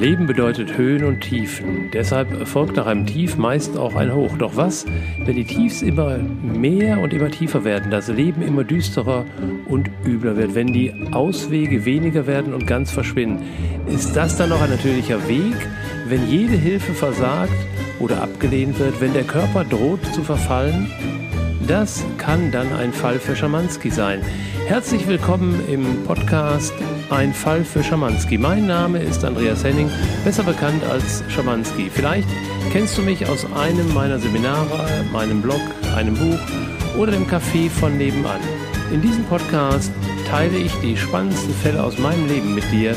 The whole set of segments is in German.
Leben bedeutet Höhen und Tiefen. Deshalb folgt nach einem Tief meist auch ein Hoch. Doch was, wenn die Tiefs immer mehr und immer tiefer werden, das Leben immer düsterer und übler wird, wenn die Auswege weniger werden und ganz verschwinden? Ist das dann noch ein natürlicher Weg, wenn jede Hilfe versagt oder abgelehnt wird, wenn der Körper droht zu verfallen? Das kann dann ein Fall für Schamanski sein. Herzlich willkommen im Podcast Ein Fall für Schamanski. Mein Name ist Andreas Henning, besser bekannt als Schamanski. Vielleicht kennst du mich aus einem meiner Seminare, meinem Blog, einem Buch oder dem Café von nebenan. In diesem Podcast teile ich die spannendsten Fälle aus meinem Leben mit dir,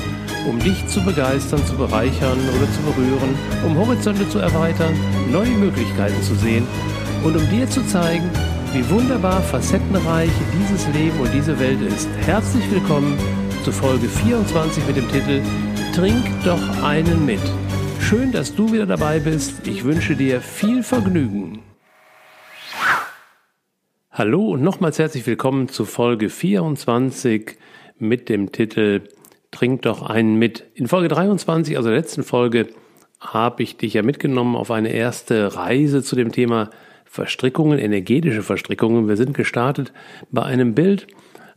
um dich zu begeistern, zu bereichern oder zu berühren, um Horizonte zu erweitern, neue Möglichkeiten zu sehen und um dir zu zeigen, wie wunderbar facettenreich dieses Leben und diese Welt ist. Herzlich willkommen zu Folge 24 mit dem Titel Trink doch einen mit. Schön, dass du wieder dabei bist. Ich wünsche dir viel Vergnügen. Hallo und nochmals herzlich willkommen zu Folge 24 mit dem Titel Trink doch einen mit. In Folge 23, also der letzten Folge, habe ich dich ja mitgenommen auf eine erste Reise zu dem Thema Verstrickungen, energetische Verstrickungen. Wir sind gestartet bei einem Bild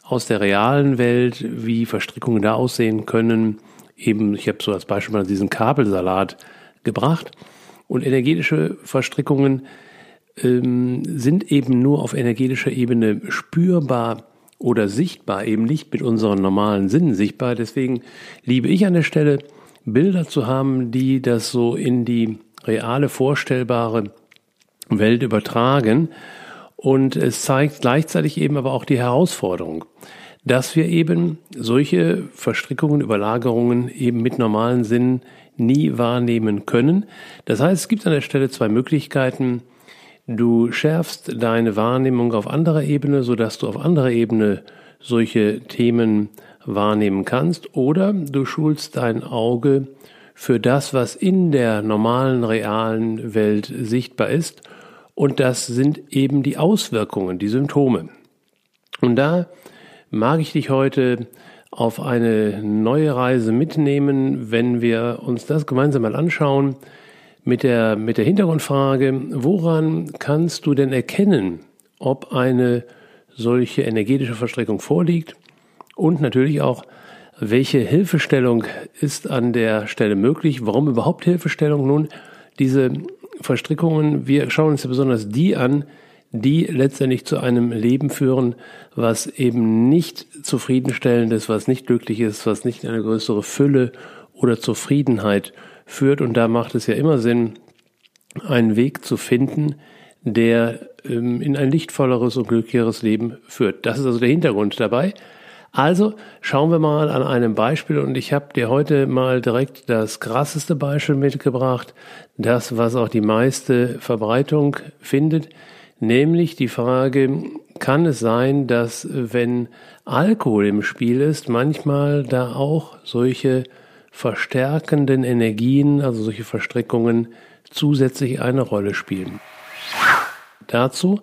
aus der realen Welt, wie Verstrickungen da aussehen können. Eben, ich habe so als Beispiel mal diesen Kabelsalat gebracht. Und energetische Verstrickungen ähm, sind eben nur auf energetischer Ebene spürbar oder sichtbar, eben nicht mit unseren normalen Sinnen sichtbar. Deswegen liebe ich an der Stelle, Bilder zu haben, die das so in die reale, vorstellbare Welt übertragen. Und es zeigt gleichzeitig eben aber auch die Herausforderung, dass wir eben solche Verstrickungen, Überlagerungen eben mit normalen Sinnen nie wahrnehmen können. Das heißt, es gibt an der Stelle zwei Möglichkeiten. Du schärfst deine Wahrnehmung auf anderer Ebene, sodass du auf anderer Ebene solche Themen wahrnehmen kannst, oder du schulst dein Auge für das, was in der normalen, realen Welt sichtbar ist und das sind eben die Auswirkungen, die Symptome. Und da mag ich dich heute auf eine neue Reise mitnehmen, wenn wir uns das gemeinsam mal anschauen, mit der, mit der Hintergrundfrage, woran kannst du denn erkennen, ob eine solche energetische Verstrickung vorliegt und natürlich auch, welche Hilfestellung ist an der Stelle möglich, warum überhaupt Hilfestellung? Nun, diese Verstrickungen, wir schauen uns ja besonders die an, die letztendlich zu einem Leben führen, was eben nicht zufriedenstellend ist, was nicht glücklich ist, was nicht eine größere Fülle oder Zufriedenheit führt. Und da macht es ja immer Sinn, einen Weg zu finden, der ähm, in ein lichtvolleres und glücklicheres Leben führt. Das ist also der Hintergrund dabei. Also schauen wir mal an einem Beispiel und ich habe dir heute mal direkt das krasseste Beispiel mitgebracht, das, was auch die meiste Verbreitung findet, nämlich die Frage, kann es sein, dass wenn Alkohol im Spiel ist, manchmal da auch solche verstärkenden Energien, also solche Verstrickungen zusätzlich eine Rolle spielen. Dazu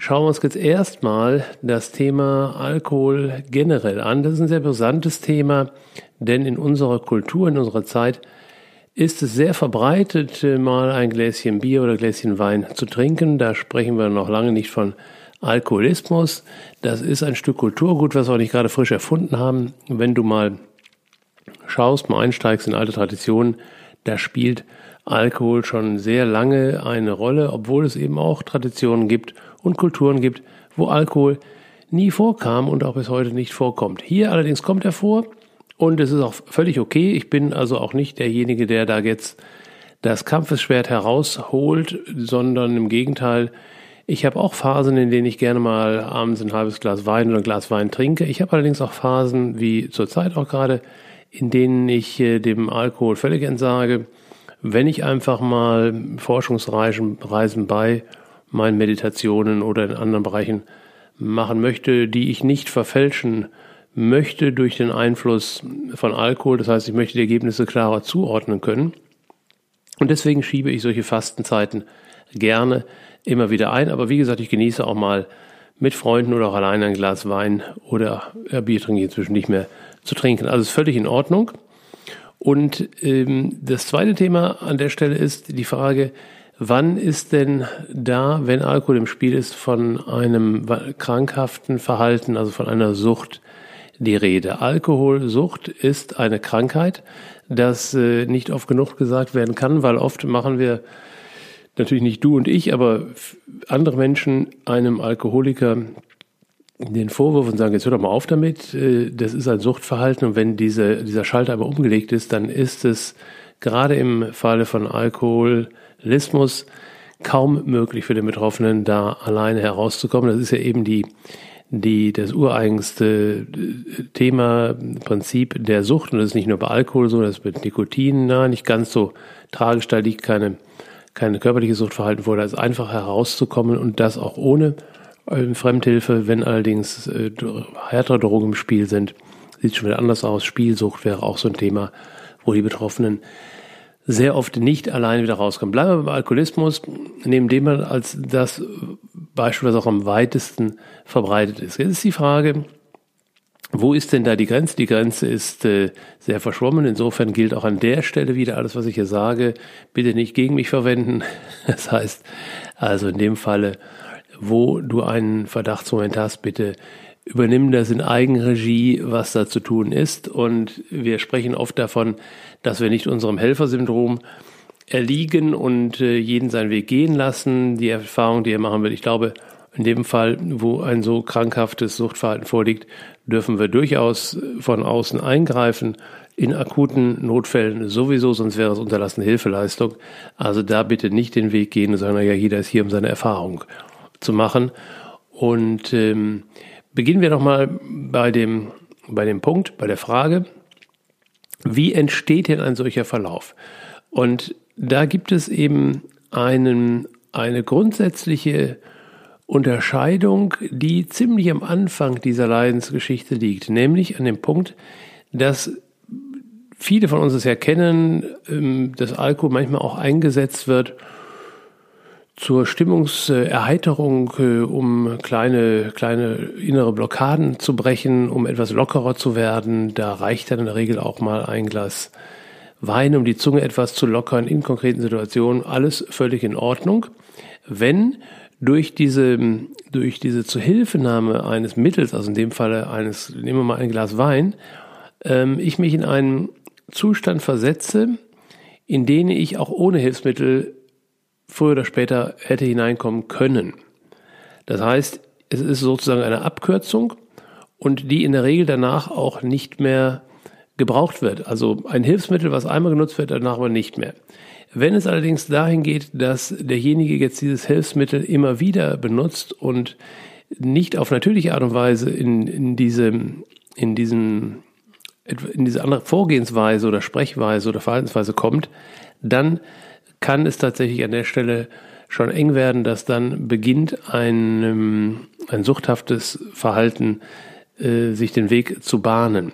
schauen wir uns jetzt erstmal das Thema Alkohol generell an. Das ist ein sehr brisantes Thema, denn in unserer Kultur, in unserer Zeit ist es sehr verbreitet, mal ein Gläschen Bier oder Gläschen Wein zu trinken. Da sprechen wir noch lange nicht von Alkoholismus. Das ist ein Stück Kulturgut, was wir nicht gerade frisch erfunden haben. Wenn du mal schaust, mal einsteigst in alte Traditionen, da spielt Alkohol schon sehr lange eine Rolle, obwohl es eben auch Traditionen gibt und Kulturen gibt, wo Alkohol nie vorkam und auch bis heute nicht vorkommt. Hier allerdings kommt er vor und es ist auch völlig okay. Ich bin also auch nicht derjenige, der da jetzt das Kampfesschwert herausholt, sondern im Gegenteil, ich habe auch Phasen, in denen ich gerne mal abends ein halbes Glas Wein oder ein Glas Wein trinke. Ich habe allerdings auch Phasen, wie zurzeit auch gerade, in denen ich äh, dem Alkohol völlig entsage. Wenn ich einfach mal Forschungsreisen bei meinen Meditationen oder in anderen Bereichen machen möchte, die ich nicht verfälschen möchte durch den Einfluss von Alkohol. Das heißt, ich möchte die Ergebnisse klarer zuordnen können. Und deswegen schiebe ich solche Fastenzeiten gerne immer wieder ein. Aber wie gesagt, ich genieße auch mal mit Freunden oder auch allein ein Glas Wein oder Bier trinke ich inzwischen nicht mehr zu trinken. Also ist völlig in Ordnung. Und ähm, das zweite Thema an der Stelle ist die Frage, wann ist denn da, wenn Alkohol im Spiel ist, von einem krankhaften Verhalten, also von einer Sucht die Rede? Alkoholsucht ist eine Krankheit, das äh, nicht oft genug gesagt werden kann, weil oft machen wir natürlich nicht du und ich, aber andere Menschen einem Alkoholiker den Vorwurf und sagen, jetzt hör doch mal auf damit, äh, das ist ein Suchtverhalten und wenn diese, dieser Schalter aber umgelegt ist, dann ist es gerade im Falle von Alkoholismus kaum möglich für den Betroffenen, da alleine herauszukommen. Das ist ja eben die, die, das ureigenste äh, Thema, Prinzip der Sucht. Und das ist nicht nur bei Alkohol so, das ist mit Nikotin na, nicht ganz so tragisch, da liegt keine, keine körperliche Suchtverhalten vor, da ist einfach herauszukommen und das auch ohne Fremdhilfe, wenn allerdings äh, härtere Drogen im Spiel sind, sieht schon wieder anders aus. Spielsucht wäre auch so ein Thema, wo die Betroffenen sehr oft nicht alleine wieder rauskommen. Bleiben wir beim Alkoholismus, neben dem man als das Beispiel, was auch am weitesten verbreitet ist. Jetzt ist die Frage, wo ist denn da die Grenze? Die Grenze ist äh, sehr verschwommen. Insofern gilt auch an der Stelle wieder alles, was ich hier sage, bitte nicht gegen mich verwenden. Das heißt, also in dem Falle wo du einen Verdachtsmoment hast, bitte übernimm das in Eigenregie, was da zu tun ist. Und wir sprechen oft davon, dass wir nicht unserem Helfersyndrom erliegen und äh, jeden seinen Weg gehen lassen. Die Erfahrung, die er machen will, ich glaube, in dem Fall, wo ein so krankhaftes Suchtverhalten vorliegt, dürfen wir durchaus von außen eingreifen. In akuten Notfällen sowieso, sonst wäre es unterlassene Hilfeleistung. Also da bitte nicht den Weg gehen und sagen, ja, jeder ist hier um seine Erfahrung zu machen. Und ähm, beginnen wir doch mal bei dem, bei dem Punkt, bei der Frage, wie entsteht denn ein solcher Verlauf? Und da gibt es eben einen, eine grundsätzliche Unterscheidung, die ziemlich am Anfang dieser Leidensgeschichte liegt, nämlich an dem Punkt, dass viele von uns es ja kennen, ähm, dass Alkohol manchmal auch eingesetzt wird, zur Stimmungserheiterung, äh, um kleine, kleine innere Blockaden zu brechen, um etwas lockerer zu werden. Da reicht dann in der Regel auch mal ein Glas Wein, um die Zunge etwas zu lockern in konkreten Situationen. Alles völlig in Ordnung. Wenn durch diese, durch diese Zuhilfenahme eines Mittels, also in dem Falle eines, nehmen wir mal ein Glas Wein, ähm, ich mich in einen Zustand versetze, in den ich auch ohne Hilfsmittel früher oder später hätte hineinkommen können. Das heißt, es ist sozusagen eine Abkürzung und die in der Regel danach auch nicht mehr gebraucht wird. Also ein Hilfsmittel, was einmal genutzt wird, danach aber nicht mehr. Wenn es allerdings dahin geht, dass derjenige jetzt dieses Hilfsmittel immer wieder benutzt und nicht auf natürliche Art und Weise in, in diese, in diesen, in diese andere Vorgehensweise oder Sprechweise oder Verhaltensweise kommt, dann kann es tatsächlich an der Stelle schon eng werden, dass dann beginnt ein, ein suchthaftes Verhalten äh, sich den Weg zu bahnen.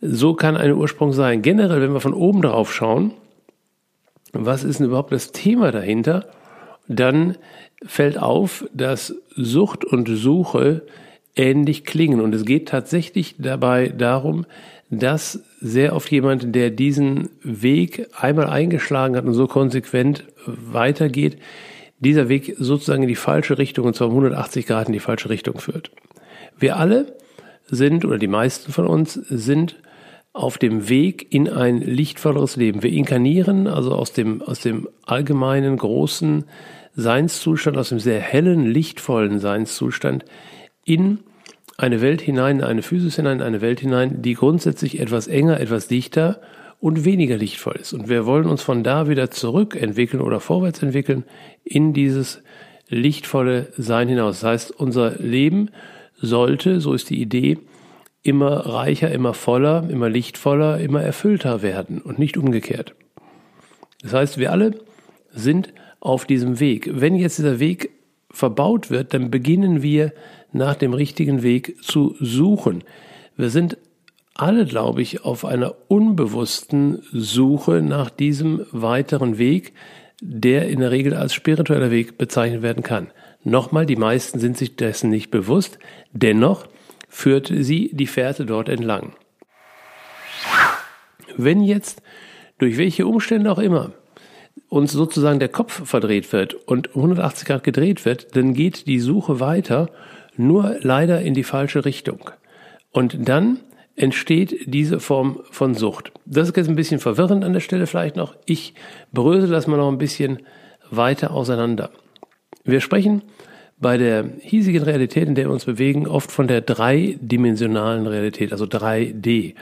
So kann ein Ursprung sein. Generell, wenn wir von oben drauf schauen, was ist denn überhaupt das Thema dahinter, dann fällt auf, dass Sucht und Suche ähnlich klingen. Und es geht tatsächlich dabei darum, dass sehr oft jemand, der diesen Weg einmal eingeschlagen hat und so konsequent weitergeht, dieser Weg sozusagen in die falsche Richtung, und zwar um 180 Grad in die falsche Richtung führt. Wir alle sind, oder die meisten von uns, sind auf dem Weg in ein lichtvolleres Leben. Wir inkarnieren also aus dem, aus dem allgemeinen großen Seinszustand, aus dem sehr hellen, lichtvollen Seinszustand in eine Welt hinein, eine Physis hinein, eine Welt hinein, die grundsätzlich etwas enger, etwas dichter und weniger lichtvoll ist. Und wir wollen uns von da wieder zurückentwickeln oder vorwärts entwickeln in dieses lichtvolle Sein hinaus. Das heißt, unser Leben sollte, so ist die Idee, immer reicher, immer voller, immer lichtvoller, immer erfüllter werden und nicht umgekehrt. Das heißt, wir alle sind auf diesem Weg. Wenn jetzt dieser Weg verbaut wird, dann beginnen wir nach dem richtigen Weg zu suchen. Wir sind alle, glaube ich, auf einer unbewussten Suche nach diesem weiteren Weg, der in der Regel als spiritueller Weg bezeichnet werden kann. Nochmal, die meisten sind sich dessen nicht bewusst, dennoch führt sie die Fährte dort entlang. Wenn jetzt durch welche Umstände auch immer uns sozusagen der Kopf verdreht wird und 180 Grad gedreht wird, dann geht die Suche weiter, nur leider in die falsche Richtung. Und dann entsteht diese Form von Sucht. Das ist jetzt ein bisschen verwirrend an der Stelle vielleicht noch. Ich brösel das mal noch ein bisschen weiter auseinander. Wir sprechen bei der hiesigen Realität, in der wir uns bewegen, oft von der dreidimensionalen Realität, also 3D.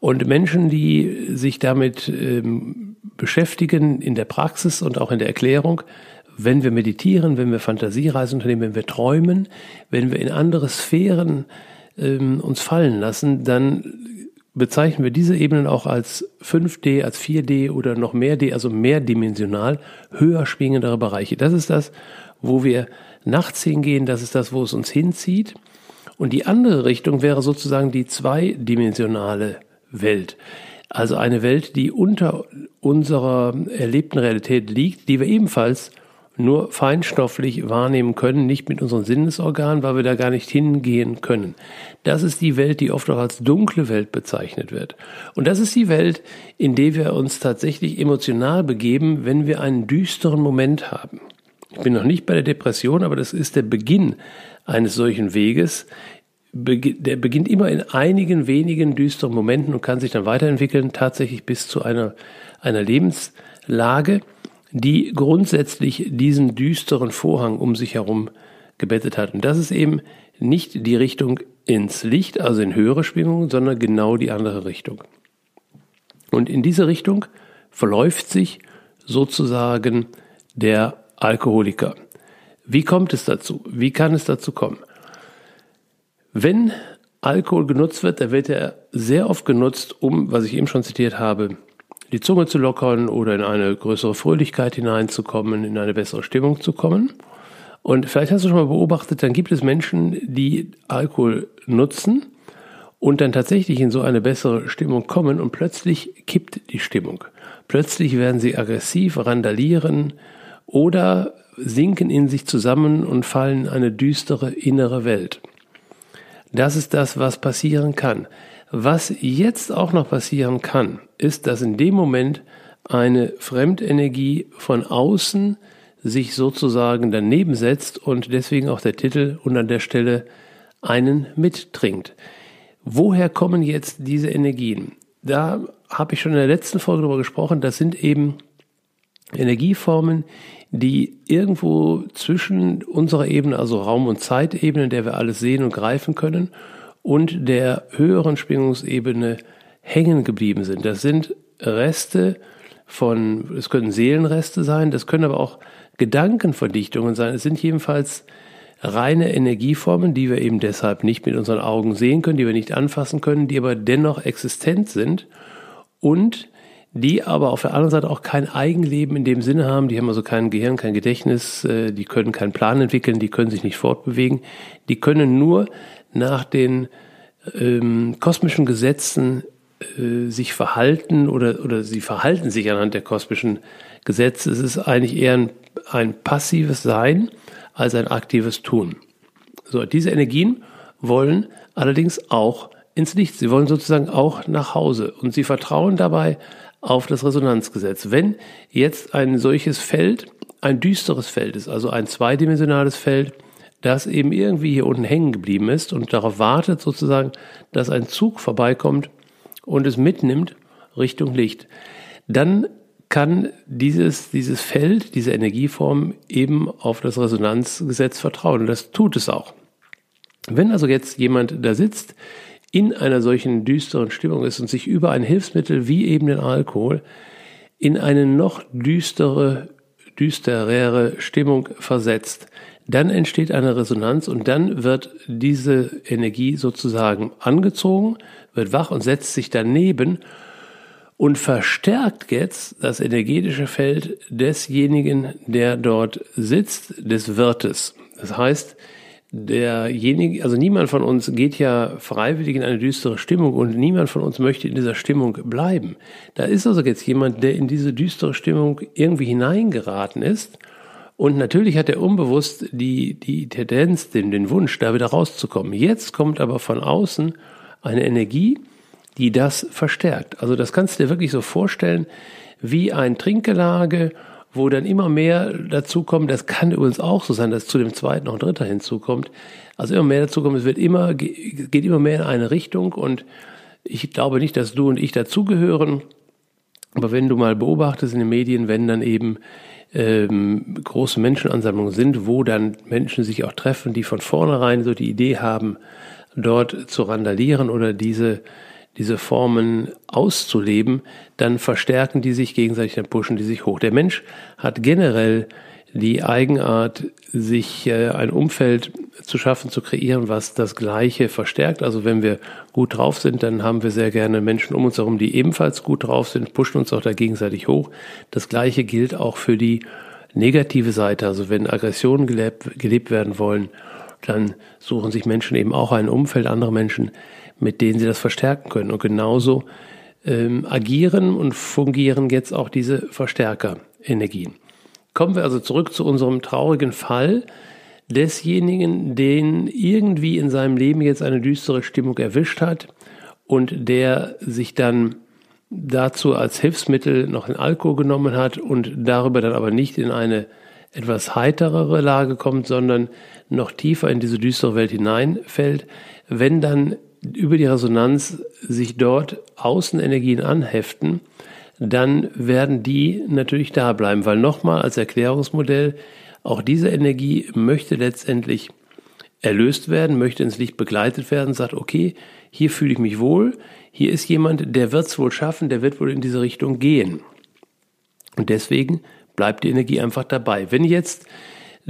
Und Menschen, die sich damit ähm, beschäftigen in der Praxis und auch in der Erklärung, wenn wir meditieren, wenn wir Fantasiereisen unternehmen, wenn wir träumen, wenn wir in andere Sphären ähm, uns fallen lassen, dann bezeichnen wir diese Ebenen auch als 5D, als 4D oder noch mehr D, also mehrdimensional, höher schwingendere Bereiche. Das ist das, wo wir nachts hingehen, das ist das, wo es uns hinzieht. Und die andere Richtung wäre sozusagen die zweidimensionale Welt. Also eine Welt, die unter unserer erlebten Realität liegt, die wir ebenfalls nur feinstofflich wahrnehmen können, nicht mit unseren Sinnesorganen, weil wir da gar nicht hingehen können. Das ist die Welt, die oft auch als dunkle Welt bezeichnet wird. Und das ist die Welt, in der wir uns tatsächlich emotional begeben, wenn wir einen düsteren Moment haben. Ich bin noch nicht bei der Depression, aber das ist der Beginn eines solchen Weges, der beginnt immer in einigen wenigen düsteren Momenten und kann sich dann weiterentwickeln, tatsächlich bis zu einer, einer Lebenslage, die grundsätzlich diesen düsteren Vorhang um sich herum gebettet hat. Und das ist eben nicht die Richtung ins Licht, also in höhere Schwingungen, sondern genau die andere Richtung. Und in diese Richtung verläuft sich sozusagen der Alkoholiker. Wie kommt es dazu? Wie kann es dazu kommen? Wenn Alkohol genutzt wird, dann wird er sehr oft genutzt, um, was ich eben schon zitiert habe, die Zunge zu lockern oder in eine größere Fröhlichkeit hineinzukommen, in eine bessere Stimmung zu kommen. Und vielleicht hast du schon mal beobachtet, dann gibt es Menschen, die Alkohol nutzen und dann tatsächlich in so eine bessere Stimmung kommen und plötzlich kippt die Stimmung. Plötzlich werden sie aggressiv, randalieren oder sinken in sich zusammen und fallen in eine düstere innere Welt. Das ist das, was passieren kann. Was jetzt auch noch passieren kann, ist, dass in dem Moment eine Fremdenergie von außen sich sozusagen daneben setzt und deswegen auch der Titel und an der Stelle einen mittrinkt. Woher kommen jetzt diese Energien? Da habe ich schon in der letzten Folge darüber gesprochen. Das sind eben Energieformen, die irgendwo zwischen unserer Ebene, also Raum- und Zeitebene, in der wir alles sehen und greifen können, und der höheren Schwingungsebene hängen geblieben sind. Das sind Reste von, es können Seelenreste sein, das können aber auch Gedankenverdichtungen sein. Es sind jedenfalls reine Energieformen, die wir eben deshalb nicht mit unseren Augen sehen können, die wir nicht anfassen können, die aber dennoch existent sind und die aber auf der anderen Seite auch kein Eigenleben in dem Sinne haben. Die haben also kein Gehirn, kein Gedächtnis, äh, die können keinen Plan entwickeln, die können sich nicht fortbewegen. Die können nur nach den ähm, kosmischen Gesetzen äh, sich verhalten oder, oder sie verhalten sich anhand der kosmischen Gesetze. Es ist eigentlich eher ein, ein passives Sein als ein aktives Tun. So, diese Energien wollen allerdings auch ins Licht. Sie wollen sozusagen auch nach Hause und sie vertrauen dabei auf das Resonanzgesetz. Wenn jetzt ein solches Feld ein düsteres Feld ist, also ein zweidimensionales Feld, das eben irgendwie hier unten hängen geblieben ist und darauf wartet sozusagen, dass ein Zug vorbeikommt und es mitnimmt Richtung Licht, dann kann dieses, dieses Feld, diese Energieform eben auf das Resonanzgesetz vertrauen. Und das tut es auch. Wenn also jetzt jemand da sitzt, in einer solchen düsteren Stimmung ist und sich über ein Hilfsmittel wie eben den Alkohol in eine noch düstere, düsterere Stimmung versetzt, dann entsteht eine Resonanz und dann wird diese Energie sozusagen angezogen, wird wach und setzt sich daneben und verstärkt jetzt das energetische Feld desjenigen, der dort sitzt, des Wirtes. Das heißt, derjenige, also niemand von uns geht ja freiwillig in eine düstere Stimmung und niemand von uns möchte in dieser Stimmung bleiben. Da ist also jetzt jemand, der in diese düstere Stimmung irgendwie hineingeraten ist und natürlich hat er unbewusst die, die Tendenz, den, den Wunsch, da wieder rauszukommen. Jetzt kommt aber von außen eine Energie, die das verstärkt. Also das kannst du dir wirklich so vorstellen wie ein Trinkgelage, wo dann immer mehr dazukommt. Das kann übrigens auch so sein, dass zu dem zweiten noch ein dritter hinzukommt. Also immer mehr dazukommt. Es wird immer, geht immer mehr in eine Richtung und ich glaube nicht, dass du und ich dazugehören. Aber wenn du mal beobachtest in den Medien, wenn dann eben ähm, große Menschenansammlungen sind, wo dann Menschen sich auch treffen, die von vornherein so die Idee haben, dort zu randalieren oder diese, diese Formen auszuleben, dann verstärken die sich gegenseitig, dann pushen die sich hoch. Der Mensch hat generell die Eigenart, sich äh, ein Umfeld zu schaffen, zu kreieren, was das Gleiche verstärkt. Also wenn wir gut drauf sind, dann haben wir sehr gerne Menschen um uns herum, die ebenfalls gut drauf sind, pushen uns auch da gegenseitig hoch. Das Gleiche gilt auch für die negative Seite. Also wenn Aggressionen gelebt, gelebt werden wollen, dann suchen sich Menschen eben auch ein Umfeld, andere Menschen, mit denen sie das verstärken können. Und genauso ähm, agieren und fungieren jetzt auch diese Verstärkerenergien. Kommen wir also zurück zu unserem traurigen Fall desjenigen, den irgendwie in seinem Leben jetzt eine düstere Stimmung erwischt hat und der sich dann dazu als Hilfsmittel noch den Alkohol genommen hat und darüber dann aber nicht in eine etwas heiterere Lage kommt, sondern noch tiefer in diese düstere Welt hineinfällt, wenn dann über die Resonanz sich dort Außenenergien anheften, dann werden die natürlich da bleiben, weil nochmal als Erklärungsmodell, auch diese Energie möchte letztendlich erlöst werden, möchte ins Licht begleitet werden, sagt, okay, hier fühle ich mich wohl, hier ist jemand, der wird es wohl schaffen, der wird wohl in diese Richtung gehen. Und deswegen bleibt die Energie einfach dabei. Wenn jetzt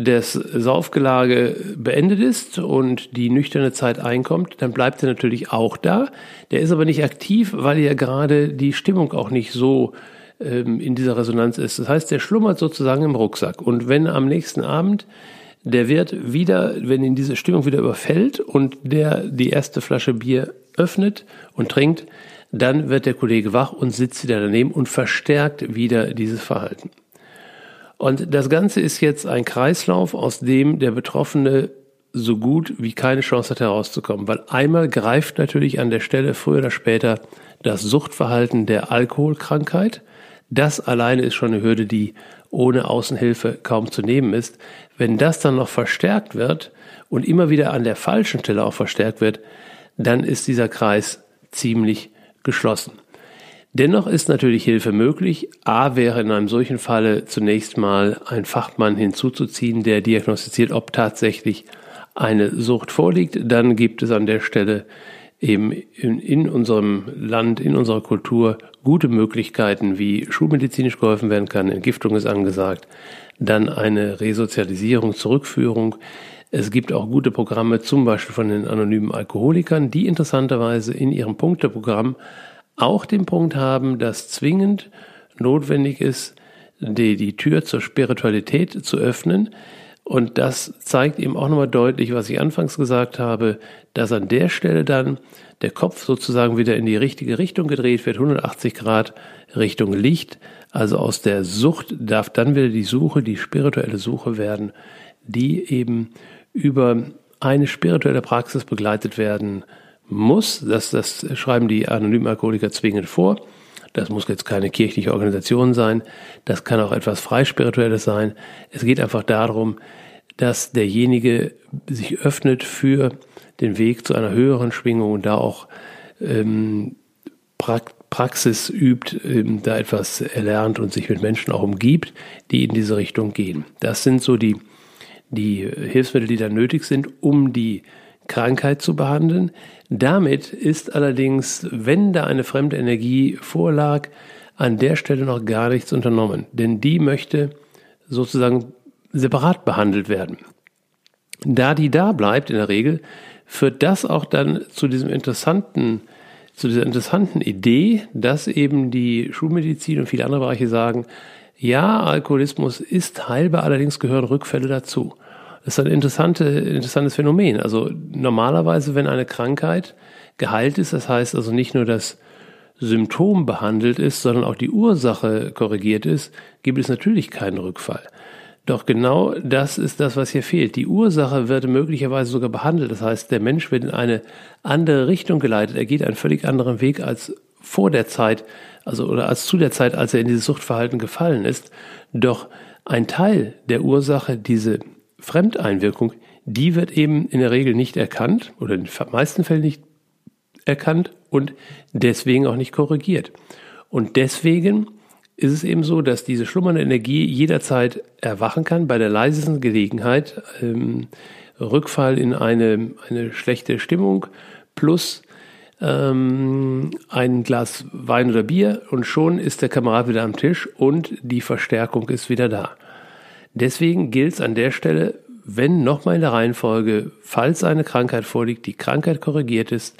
das Saufgelage beendet ist und die nüchterne Zeit einkommt, dann bleibt er natürlich auch da. Der ist aber nicht aktiv, weil ja gerade die Stimmung auch nicht so ähm, in dieser Resonanz ist. Das heißt, der schlummert sozusagen im Rucksack. Und wenn am nächsten Abend der Wirt wieder, wenn ihn diese Stimmung wieder überfällt und der die erste Flasche Bier öffnet und trinkt, dann wird der Kollege wach und sitzt wieder daneben und verstärkt wieder dieses Verhalten. Und das Ganze ist jetzt ein Kreislauf, aus dem der Betroffene so gut wie keine Chance hat herauszukommen, weil einmal greift natürlich an der Stelle früher oder später das Suchtverhalten der Alkoholkrankheit. Das alleine ist schon eine Hürde, die ohne Außenhilfe kaum zu nehmen ist. Wenn das dann noch verstärkt wird und immer wieder an der falschen Stelle auch verstärkt wird, dann ist dieser Kreis ziemlich geschlossen. Dennoch ist natürlich Hilfe möglich. A wäre in einem solchen Falle zunächst mal ein Fachmann hinzuzuziehen, der diagnostiziert, ob tatsächlich eine Sucht vorliegt. Dann gibt es an der Stelle eben in, in, unserem Land, in unserer Kultur gute Möglichkeiten, wie schulmedizinisch geholfen werden kann. Entgiftung ist angesagt. Dann eine Resozialisierung, Zurückführung. Es gibt auch gute Programme, zum Beispiel von den anonymen Alkoholikern, die interessanterweise in ihrem Punkteprogramm auch den Punkt haben, dass zwingend notwendig ist, die, die Tür zur Spiritualität zu öffnen. Und das zeigt eben auch nochmal deutlich, was ich anfangs gesagt habe, dass an der Stelle dann der Kopf sozusagen wieder in die richtige Richtung gedreht wird, 180 Grad Richtung Licht. Also aus der Sucht darf dann wieder die Suche, die spirituelle Suche werden, die eben über eine spirituelle Praxis begleitet werden muss, das, das schreiben die anonymen Alkoholiker zwingend vor. Das muss jetzt keine kirchliche Organisation sein. Das kann auch etwas Freispirituelles sein. Es geht einfach darum, dass derjenige sich öffnet für den Weg zu einer höheren Schwingung und da auch ähm, Praxis übt, ähm, da etwas erlernt und sich mit Menschen auch umgibt, die in diese Richtung gehen. Das sind so die, die Hilfsmittel, die da nötig sind, um die Krankheit zu behandeln. Damit ist allerdings, wenn da eine fremde Energie vorlag, an der Stelle noch gar nichts unternommen, denn die möchte sozusagen separat behandelt werden. Da die da bleibt in der Regel, führt das auch dann zu diesem interessanten, zu dieser interessanten Idee, dass eben die Schulmedizin und viele andere Bereiche sagen, ja, Alkoholismus ist heilbar, allerdings gehören Rückfälle dazu. Das ist ein interessante, interessantes Phänomen. Also normalerweise, wenn eine Krankheit geheilt ist, das heißt also nicht nur das Symptom behandelt ist, sondern auch die Ursache korrigiert ist, gibt es natürlich keinen Rückfall. Doch genau das ist das, was hier fehlt. Die Ursache wird möglicherweise sogar behandelt. Das heißt, der Mensch wird in eine andere Richtung geleitet. Er geht einen völlig anderen Weg als vor der Zeit, also oder als zu der Zeit, als er in dieses Suchtverhalten gefallen ist. Doch ein Teil der Ursache, diese Fremdeinwirkung, die wird eben in der Regel nicht erkannt oder in den meisten Fällen nicht erkannt und deswegen auch nicht korrigiert. Und deswegen ist es eben so, dass diese schlummernde Energie jederzeit erwachen kann bei der leisesten Gelegenheit. Ähm, Rückfall in eine, eine schlechte Stimmung plus ähm, ein Glas Wein oder Bier und schon ist der Kamerad wieder am Tisch und die Verstärkung ist wieder da. Deswegen gilt es an der Stelle, wenn nochmal in der Reihenfolge, falls eine Krankheit vorliegt, die Krankheit korrigiert ist,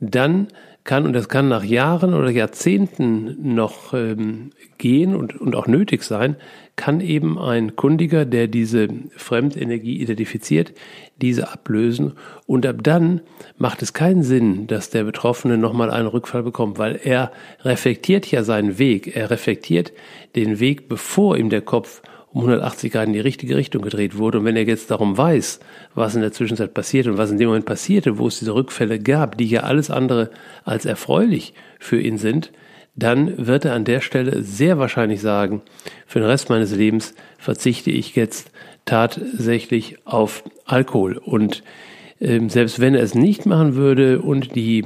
dann kann, und das kann nach Jahren oder Jahrzehnten noch ähm, gehen und, und auch nötig sein, kann eben ein Kundiger, der diese Fremdenergie identifiziert, diese ablösen. Und ab dann macht es keinen Sinn, dass der Betroffene nochmal einen Rückfall bekommt, weil er reflektiert ja seinen Weg. Er reflektiert den Weg, bevor ihm der Kopf um 180 Grad in die richtige Richtung gedreht wurde. Und wenn er jetzt darum weiß, was in der Zwischenzeit passiert und was in dem Moment passierte, wo es diese Rückfälle gab, die ja alles andere als erfreulich für ihn sind, dann wird er an der Stelle sehr wahrscheinlich sagen, für den Rest meines Lebens verzichte ich jetzt tatsächlich auf Alkohol. Und selbst wenn er es nicht machen würde und die,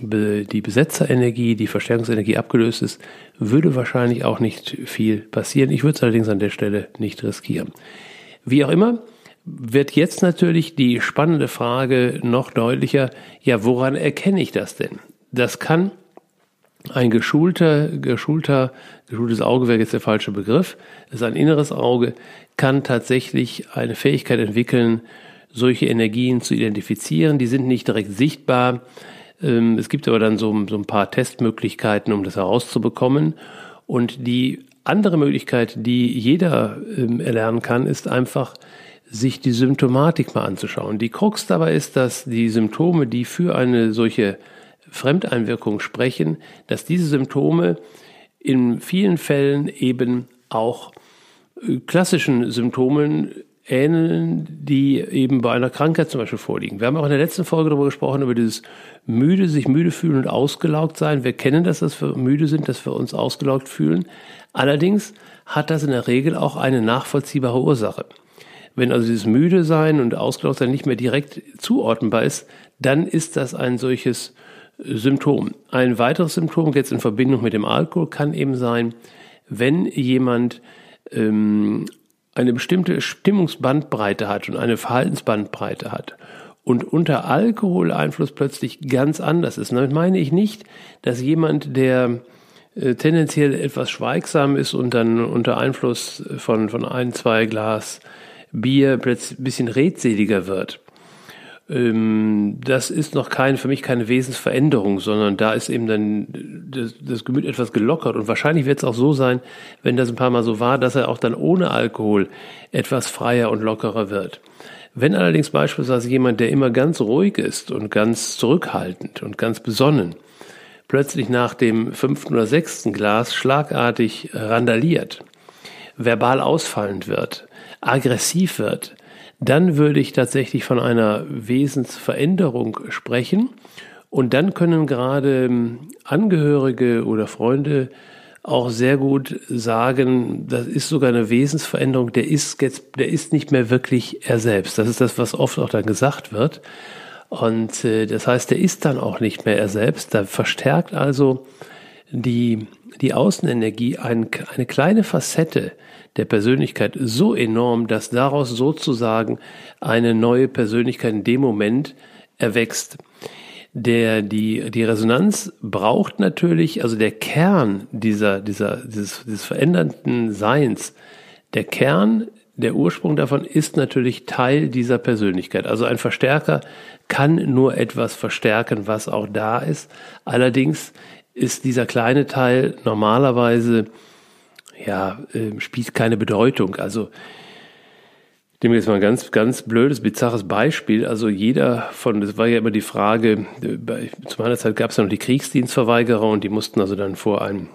die Besetzerenergie, die Verstärkungsenergie abgelöst ist, würde wahrscheinlich auch nicht viel passieren. Ich würde es allerdings an der Stelle nicht riskieren. Wie auch immer, wird jetzt natürlich die spannende Frage noch deutlicher, ja, woran erkenne ich das denn? Das kann ein geschulter, geschulter, geschultes Auge wäre jetzt der falsche Begriff, ist ein inneres Auge, kann tatsächlich eine Fähigkeit entwickeln, solche Energien zu identifizieren. Die sind nicht direkt sichtbar. Ähm, es gibt aber dann so, so ein paar Testmöglichkeiten, um das herauszubekommen. Und die andere Möglichkeit, die jeder ähm, erlernen kann, ist einfach, sich die Symptomatik mal anzuschauen. Die Krux dabei ist, dass die Symptome, die für eine solche Fremdeinwirkung sprechen, dass diese Symptome in vielen Fällen eben auch äh, klassischen Symptomen ähneln, die eben bei einer Krankheit zum Beispiel vorliegen. Wir haben auch in der letzten Folge darüber gesprochen, über dieses müde, sich müde fühlen und ausgelaugt sein. Wir kennen das, dass wir müde sind, dass wir uns ausgelaugt fühlen. Allerdings hat das in der Regel auch eine nachvollziehbare Ursache. Wenn also dieses müde sein und ausgelaugt sein nicht mehr direkt zuordnenbar ist, dann ist das ein solches Symptom. Ein weiteres Symptom jetzt in Verbindung mit dem Alkohol kann eben sein, wenn jemand ähm, eine bestimmte Stimmungsbandbreite hat und eine Verhaltensbandbreite hat und unter Alkoholeinfluss plötzlich ganz anders ist. Damit meine ich nicht, dass jemand, der äh, tendenziell etwas schweigsam ist und dann unter Einfluss von, von ein, zwei Glas Bier plötzlich ein bisschen redseliger wird. Ähm, das ist noch kein, für mich keine Wesensveränderung, sondern da ist eben dann das, das Gemüt etwas gelockert. Und wahrscheinlich wird es auch so sein, wenn das ein paar Mal so war, dass er auch dann ohne Alkohol etwas freier und lockerer wird. Wenn allerdings beispielsweise jemand, der immer ganz ruhig ist und ganz zurückhaltend und ganz besonnen, plötzlich nach dem fünften oder sechsten Glas schlagartig randaliert, verbal ausfallend wird, aggressiv wird, dann würde ich tatsächlich von einer Wesensveränderung sprechen. Und dann können gerade ähm, Angehörige oder Freunde auch sehr gut sagen, das ist sogar eine Wesensveränderung, der ist jetzt, der ist nicht mehr wirklich er selbst. Das ist das, was oft auch dann gesagt wird. Und äh, das heißt, der ist dann auch nicht mehr er selbst. Da verstärkt also die, die Außenenergie ein, eine kleine Facette der Persönlichkeit so enorm, dass daraus sozusagen eine neue Persönlichkeit in dem Moment erwächst. Der, die, die Resonanz braucht natürlich, also der Kern dieser, dieser, dieses, dieses verändernden Seins, der Kern, der Ursprung davon ist natürlich Teil dieser Persönlichkeit. Also ein Verstärker kann nur etwas verstärken, was auch da ist. Allerdings ist dieser kleine Teil normalerweise ja, äh, spielt keine Bedeutung. Also, ich nehme jetzt mal ein ganz, ganz blödes, bizarres Beispiel. Also jeder von, das war ja immer die Frage, bei, zu meiner Zeit gab es ja noch die Kriegsdienstverweigerer und die mussten also dann vor ein,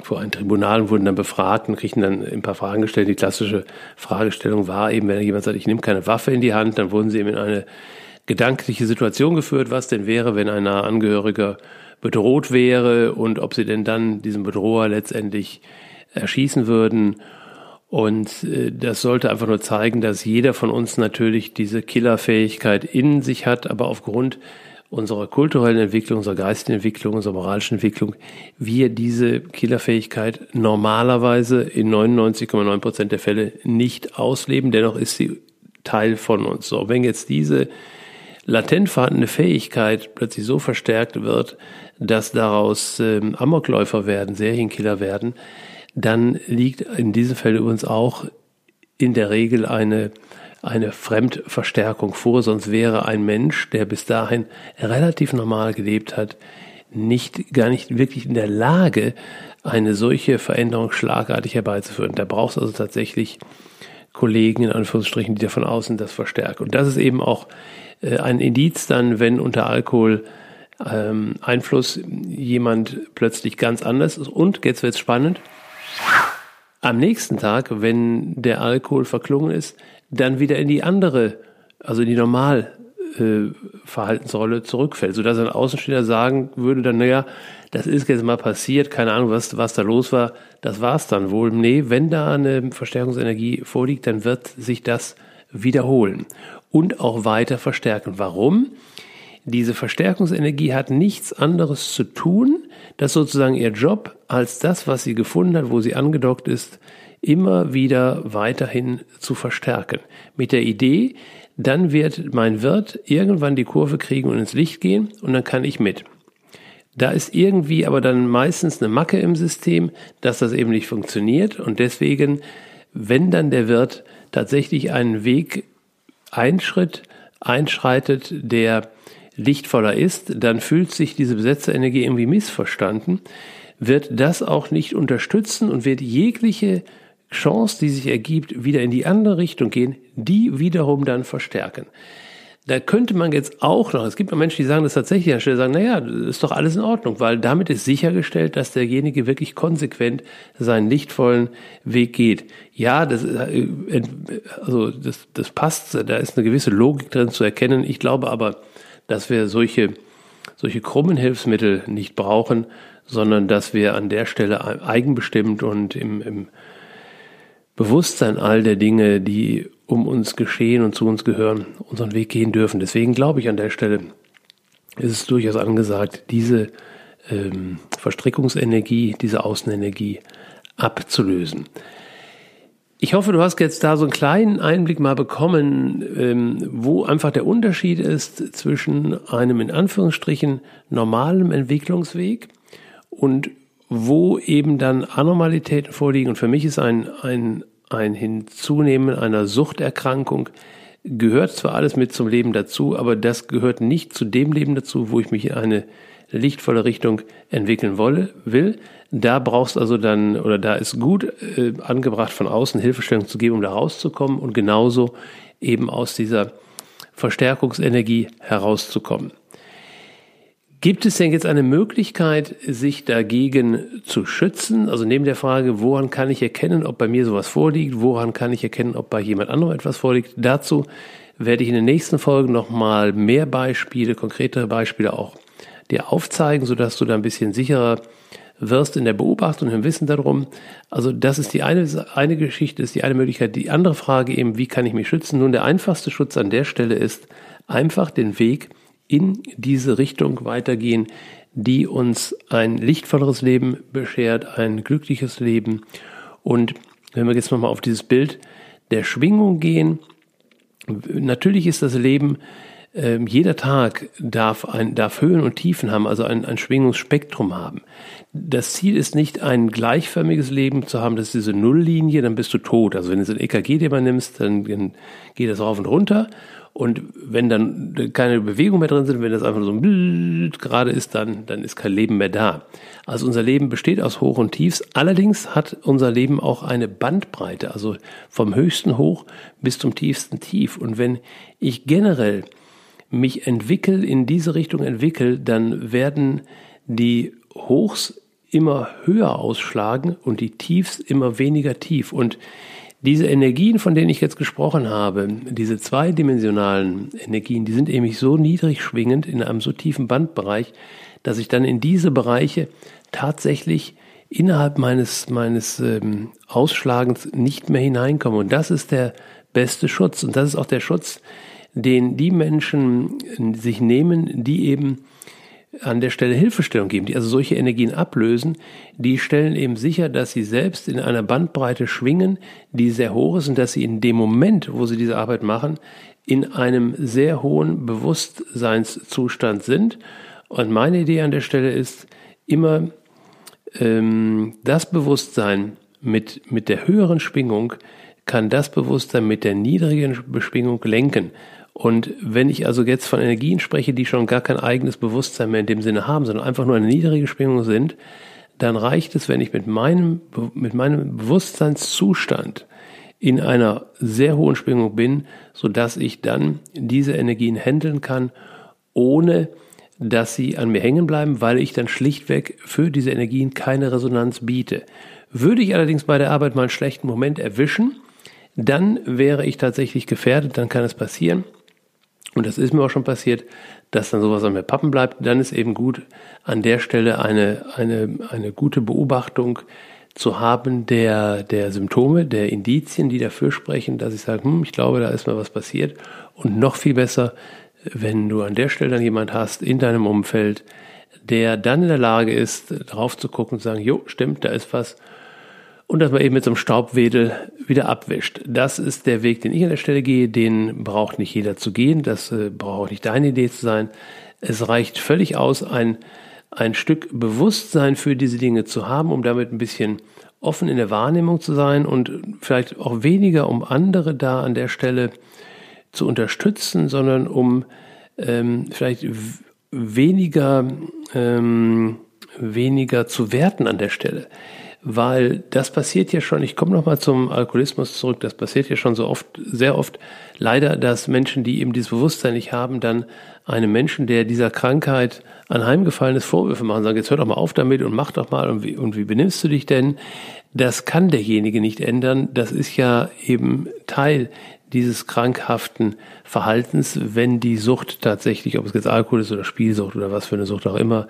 vor ein Tribunal und wurden dann befragt und kriegten dann ein paar Fragen gestellt. Die klassische Fragestellung war eben, wenn jemand sagt, ich nehme keine Waffe in die Hand, dann wurden sie eben in eine gedankliche Situation geführt, was denn wäre, wenn ein Angehöriger bedroht wäre und ob sie denn dann diesen Bedroher letztendlich erschießen würden. Und äh, das sollte einfach nur zeigen, dass jeder von uns natürlich diese Killerfähigkeit in sich hat, aber aufgrund unserer kulturellen Entwicklung, unserer geistigen Entwicklung, unserer moralischen Entwicklung, wir diese Killerfähigkeit normalerweise in 99,9 Prozent der Fälle nicht ausleben. Dennoch ist sie Teil von uns. So, wenn jetzt diese latent vorhandene Fähigkeit plötzlich so verstärkt wird, dass daraus ähm, Amokläufer werden, Serienkiller werden, dann liegt in diesem Fall übrigens auch in der Regel eine eine Fremdverstärkung vor, sonst wäre ein Mensch, der bis dahin relativ normal gelebt hat, nicht, gar nicht wirklich in der Lage, eine solche Veränderung schlagartig herbeizuführen. Da braucht es also tatsächlich Kollegen, in Anführungsstrichen, die da von außen das verstärken. Und das ist eben auch äh, ein Indiz dann, wenn unter Alkohol ähm, Einfluss jemand plötzlich ganz anders ist. Und jetzt wird es spannend. Am nächsten Tag, wenn der Alkohol verklungen ist, dann wieder in die andere, also in die Normalverhaltensrolle äh, zurückfällt, sodass ein Außenstehender sagen würde dann, naja, das ist jetzt mal passiert, keine Ahnung, was, was da los war, das war's dann wohl. Nee, wenn da eine Verstärkungsenergie vorliegt, dann wird sich das wiederholen und auch weiter verstärken. Warum? Diese Verstärkungsenergie hat nichts anderes zu tun, dass sozusagen ihr Job als das, was sie gefunden hat, wo sie angedockt ist, immer wieder weiterhin zu verstärken. Mit der Idee, dann wird mein Wirt irgendwann die Kurve kriegen und ins Licht gehen und dann kann ich mit. Da ist irgendwie aber dann meistens eine Macke im System, dass das eben nicht funktioniert und deswegen, wenn dann der Wirt tatsächlich einen Weg einschritt, einschreitet, der lichtvoller ist, dann fühlt sich diese Besetzerenergie irgendwie missverstanden, wird das auch nicht unterstützen und wird jegliche Chance, die sich ergibt, wieder in die andere Richtung gehen, die wiederum dann verstärken. Da könnte man jetzt auch noch, es gibt Menschen, die sagen das tatsächlich an Stelle, sagen, naja, ist doch alles in Ordnung, weil damit ist sichergestellt, dass derjenige wirklich konsequent seinen lichtvollen Weg geht. Ja, das, äh, also das, das passt, da ist eine gewisse Logik drin zu erkennen. Ich glaube aber, dass wir solche, solche krummen Hilfsmittel nicht brauchen, sondern dass wir an der Stelle eigenbestimmt und im, im Bewusstsein all der Dinge, die um uns geschehen und zu uns gehören, unseren Weg gehen dürfen. Deswegen glaube ich an der Stelle, ist es durchaus angesagt, diese ähm, Verstrickungsenergie, diese Außenenergie abzulösen. Ich hoffe, du hast jetzt da so einen kleinen Einblick mal bekommen, ähm, wo einfach der Unterschied ist zwischen einem in Anführungsstrichen normalen Entwicklungsweg und wo eben dann Anormalitäten vorliegen. Und für mich ist ein, ein, ein Hinzunehmen einer Suchterkrankung gehört zwar alles mit zum Leben dazu, aber das gehört nicht zu dem Leben dazu, wo ich mich in eine lichtvolle Richtung entwickeln wolle, will. Da brauchst also dann, oder da ist gut äh, angebracht, von außen Hilfestellung zu geben, um da rauszukommen und genauso eben aus dieser Verstärkungsenergie herauszukommen. Gibt es denn jetzt eine Möglichkeit, sich dagegen zu schützen? Also neben der Frage, woran kann ich erkennen, ob bei mir sowas vorliegt, woran kann ich erkennen, ob bei jemand anderem etwas vorliegt? Dazu werde ich in den nächsten Folgen nochmal mehr Beispiele, konkretere Beispiele auch dir aufzeigen, sodass du da ein bisschen sicherer wirst in der Beobachtung und im Wissen darum. Also das ist die eine, eine Geschichte, ist die eine Möglichkeit. Die andere Frage eben, wie kann ich mich schützen? Nun, der einfachste Schutz an der Stelle ist einfach den Weg in diese Richtung weitergehen, die uns ein lichtvolleres Leben beschert, ein glückliches Leben. Und wenn wir jetzt nochmal auf dieses Bild der Schwingung gehen, natürlich ist das Leben, äh, jeder Tag darf, ein, darf Höhen und Tiefen haben, also ein, ein Schwingungsspektrum haben. Das Ziel ist nicht ein gleichförmiges Leben zu haben, das ist diese Nulllinie, dann bist du tot. Also wenn du so ein EKG dir mal nimmst, dann geht das rauf und runter und wenn dann keine Bewegung mehr drin sind, wenn das einfach so ein gerade ist, dann, dann ist kein Leben mehr da. Also unser Leben besteht aus Hoch und Tiefs. Allerdings hat unser Leben auch eine Bandbreite, also vom höchsten Hoch bis zum tiefsten Tief. Und wenn ich generell mich entwickle, in diese Richtung entwickle, dann werden die Hochs immer höher ausschlagen und die Tiefs immer weniger tief. Und diese Energien, von denen ich jetzt gesprochen habe, diese zweidimensionalen Energien, die sind eben so niedrig schwingend in einem so tiefen Bandbereich, dass ich dann in diese Bereiche tatsächlich innerhalb meines, meines ähm, Ausschlagens nicht mehr hineinkomme. Und das ist der beste Schutz. Und das ist auch der Schutz, den die Menschen sich nehmen, die eben an der Stelle Hilfestellung geben, die also solche Energien ablösen, die stellen eben sicher, dass sie selbst in einer Bandbreite schwingen, die sehr hoch ist und dass sie in dem Moment, wo sie diese Arbeit machen, in einem sehr hohen Bewusstseinszustand sind. Und meine Idee an der Stelle ist, immer ähm, das Bewusstsein mit, mit der höheren Schwingung kann das Bewusstsein mit der niedrigen Beschwingung lenken. Und wenn ich also jetzt von Energien spreche, die schon gar kein eigenes Bewusstsein mehr in dem Sinne haben, sondern einfach nur eine niedrige Schwingung sind, dann reicht es, wenn ich mit meinem, mit meinem Bewusstseinszustand in einer sehr hohen Schwingung bin, so dass ich dann diese Energien handeln kann, ohne dass sie an mir hängen bleiben, weil ich dann schlichtweg für diese Energien keine Resonanz biete. Würde ich allerdings bei der Arbeit mal einen schlechten Moment erwischen, dann wäre ich tatsächlich gefährdet, dann kann es passieren, und das ist mir auch schon passiert, dass dann sowas an mir pappen bleibt, dann ist eben gut, an der Stelle eine, eine, eine gute Beobachtung zu haben der, der Symptome, der Indizien, die dafür sprechen, dass ich sage, hm, ich glaube, da ist mal was passiert. Und noch viel besser, wenn du an der Stelle dann jemand hast in deinem Umfeld, der dann in der Lage ist, drauf zu gucken und zu sagen, jo, stimmt, da ist was und dass man eben mit so einem Staubwedel wieder abwischt. Das ist der Weg, den ich an der Stelle gehe. Den braucht nicht jeder zu gehen. Das äh, braucht auch nicht deine Idee zu sein. Es reicht völlig aus, ein, ein Stück Bewusstsein für diese Dinge zu haben, um damit ein bisschen offen in der Wahrnehmung zu sein und vielleicht auch weniger, um andere da an der Stelle zu unterstützen, sondern um ähm, vielleicht weniger, ähm, weniger zu werten an der Stelle weil das passiert ja schon, ich komme nochmal zum Alkoholismus zurück, das passiert ja schon so oft, sehr oft leider, dass Menschen, die eben dieses Bewusstsein nicht haben, dann einem Menschen, der dieser Krankheit anheimgefallen ist, Vorwürfe machen, sagen, jetzt hör doch mal auf damit und mach doch mal und wie, und wie benimmst du dich denn? Das kann derjenige nicht ändern, das ist ja eben Teil dieses krankhaften Verhaltens, wenn die Sucht tatsächlich, ob es jetzt Alkohol ist oder Spielsucht oder was für eine Sucht auch immer,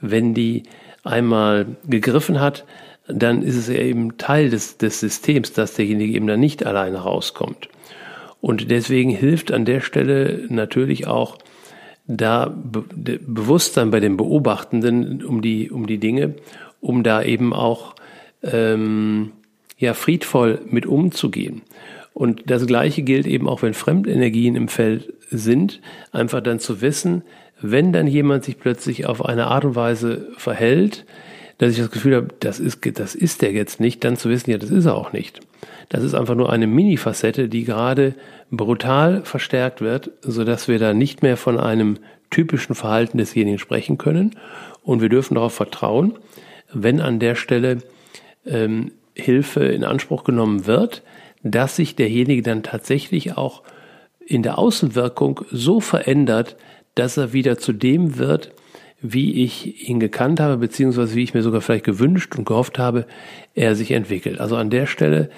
wenn die einmal gegriffen hat, dann ist es eben Teil des, des Systems, dass derjenige eben dann nicht alleine rauskommt. Und deswegen hilft an der Stelle natürlich auch da Be Bewusstsein bei den Beobachtenden um die, um die Dinge, um da eben auch ähm, ja, friedvoll mit umzugehen. Und das Gleiche gilt eben auch, wenn Fremdenergien im Feld sind, einfach dann zu wissen, wenn dann jemand sich plötzlich auf eine Art und Weise verhält, dass ich das Gefühl habe, das ist, das ist der jetzt nicht, dann zu wissen, ja, das ist er auch nicht. Das ist einfach nur eine Mini-Facette, die gerade brutal verstärkt wird, so dass wir da nicht mehr von einem typischen Verhalten desjenigen sprechen können. Und wir dürfen darauf vertrauen, wenn an der Stelle ähm, Hilfe in Anspruch genommen wird, dass sich derjenige dann tatsächlich auch in der Außenwirkung so verändert, dass er wieder zu dem wird, wie ich ihn gekannt habe, beziehungsweise wie ich mir sogar vielleicht gewünscht und gehofft habe, er sich entwickelt. Also an der Stelle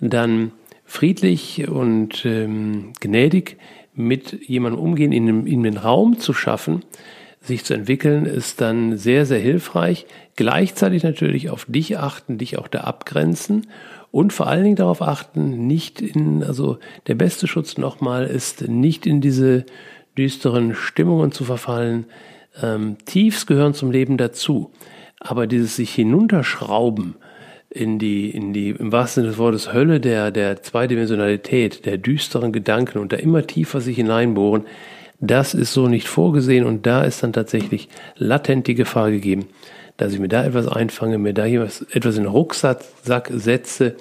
dann friedlich und ähm, gnädig mit jemandem umgehen, ihm, ihm den Raum zu schaffen, sich zu entwickeln, ist dann sehr, sehr hilfreich. Gleichzeitig natürlich auf dich achten, dich auch da abgrenzen und vor allen Dingen darauf achten, nicht in, also der beste Schutz nochmal ist, nicht in diese düsteren Stimmungen zu verfallen, ähm, Tiefs gehören zum Leben dazu. Aber dieses sich hinunterschrauben in die, in die, im wahrsten Sinne des Wortes Hölle der, der Zweidimensionalität, der düsteren Gedanken und da immer tiefer sich hineinbohren, das ist so nicht vorgesehen und da ist dann tatsächlich latent die Gefahr gegeben, dass ich mir da etwas einfange, mir da etwas in den Rucksack setze,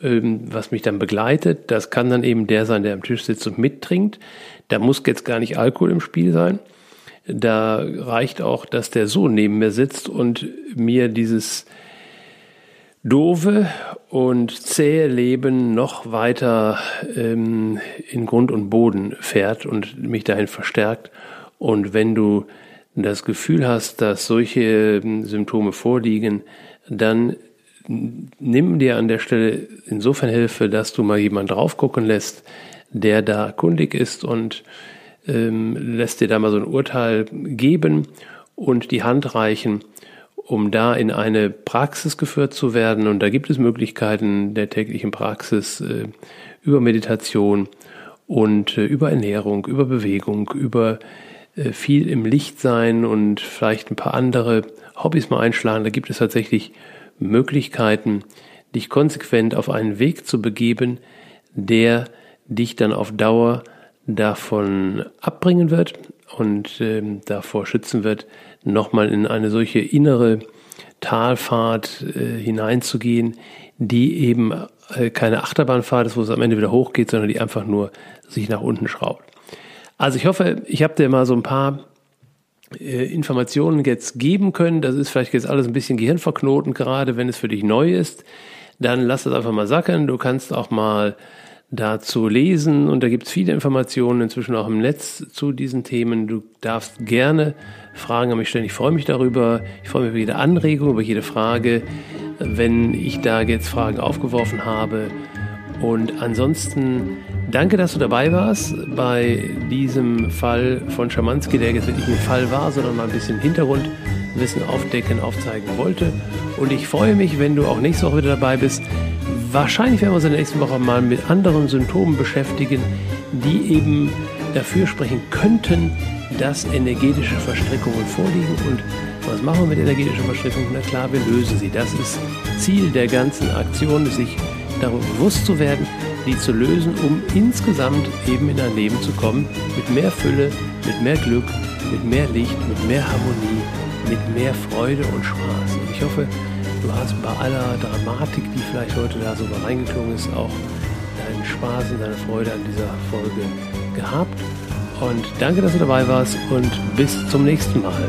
ähm, was mich dann begleitet. Das kann dann eben der sein, der am Tisch sitzt und mittrinkt. Da muss jetzt gar nicht Alkohol im Spiel sein. Da reicht auch, dass der Sohn neben mir sitzt und mir dieses doofe und zähe Leben noch weiter ähm, in Grund und Boden fährt und mich dahin verstärkt. Und wenn du das Gefühl hast, dass solche ähm, Symptome vorliegen, dann nimm dir an der Stelle insofern Hilfe, dass du mal jemanden drauf gucken lässt, der da kundig ist und ähm, lässt dir da mal so ein Urteil geben und die Hand reichen, um da in eine Praxis geführt zu werden. Und da gibt es Möglichkeiten der täglichen Praxis äh, über Meditation und äh, über Ernährung, über Bewegung, über äh, viel im Licht sein und vielleicht ein paar andere Hobbys mal einschlagen. Da gibt es tatsächlich Möglichkeiten, dich konsequent auf einen Weg zu begeben, der dich dann auf Dauer davon abbringen wird und äh, davor schützen wird, nochmal in eine solche innere Talfahrt äh, hineinzugehen, die eben äh, keine Achterbahnfahrt ist, wo es am Ende wieder hochgeht, sondern die einfach nur sich nach unten schraubt. Also ich hoffe, ich habe dir mal so ein paar äh, Informationen jetzt geben können. Das ist vielleicht jetzt alles ein bisschen gehirnverknoten, gerade wenn es für dich neu ist. Dann lass das einfach mal sacken. Du kannst auch mal dazu lesen und da gibt es viele Informationen inzwischen auch im Netz zu diesen Themen. Du darfst gerne Fragen an mich stellen. Ich freue mich darüber. Ich freue mich über jede Anregung, über jede Frage, wenn ich da jetzt Fragen aufgeworfen habe. Und ansonsten danke, dass du dabei warst bei diesem Fall von Schamanski, der jetzt wirklich ein Fall war, sondern mal ein bisschen Hintergrundwissen aufdecken, aufzeigen wollte. Und ich freue mich, wenn du auch nächste Woche wieder dabei bist. Wahrscheinlich werden wir uns in der nächsten Woche mal mit anderen Symptomen beschäftigen, die eben dafür sprechen könnten, dass energetische Verstrickungen vorliegen. Und was machen wir mit energetischen Verstrickungen? Na klar, wir lösen sie. Das ist Ziel der ganzen Aktion, sich darüber bewusst zu werden, die zu lösen, um insgesamt eben in ein Leben zu kommen mit mehr Fülle, mit mehr Glück, mit mehr Licht, mit mehr Harmonie, mit mehr Freude und Spaß. Und ich hoffe, du hast bei aller Dramatik, die vielleicht heute da so reingeklungen ist, auch deinen Spaß und deine Freude an dieser Folge gehabt. Und danke, dass du dabei warst und bis zum nächsten Mal.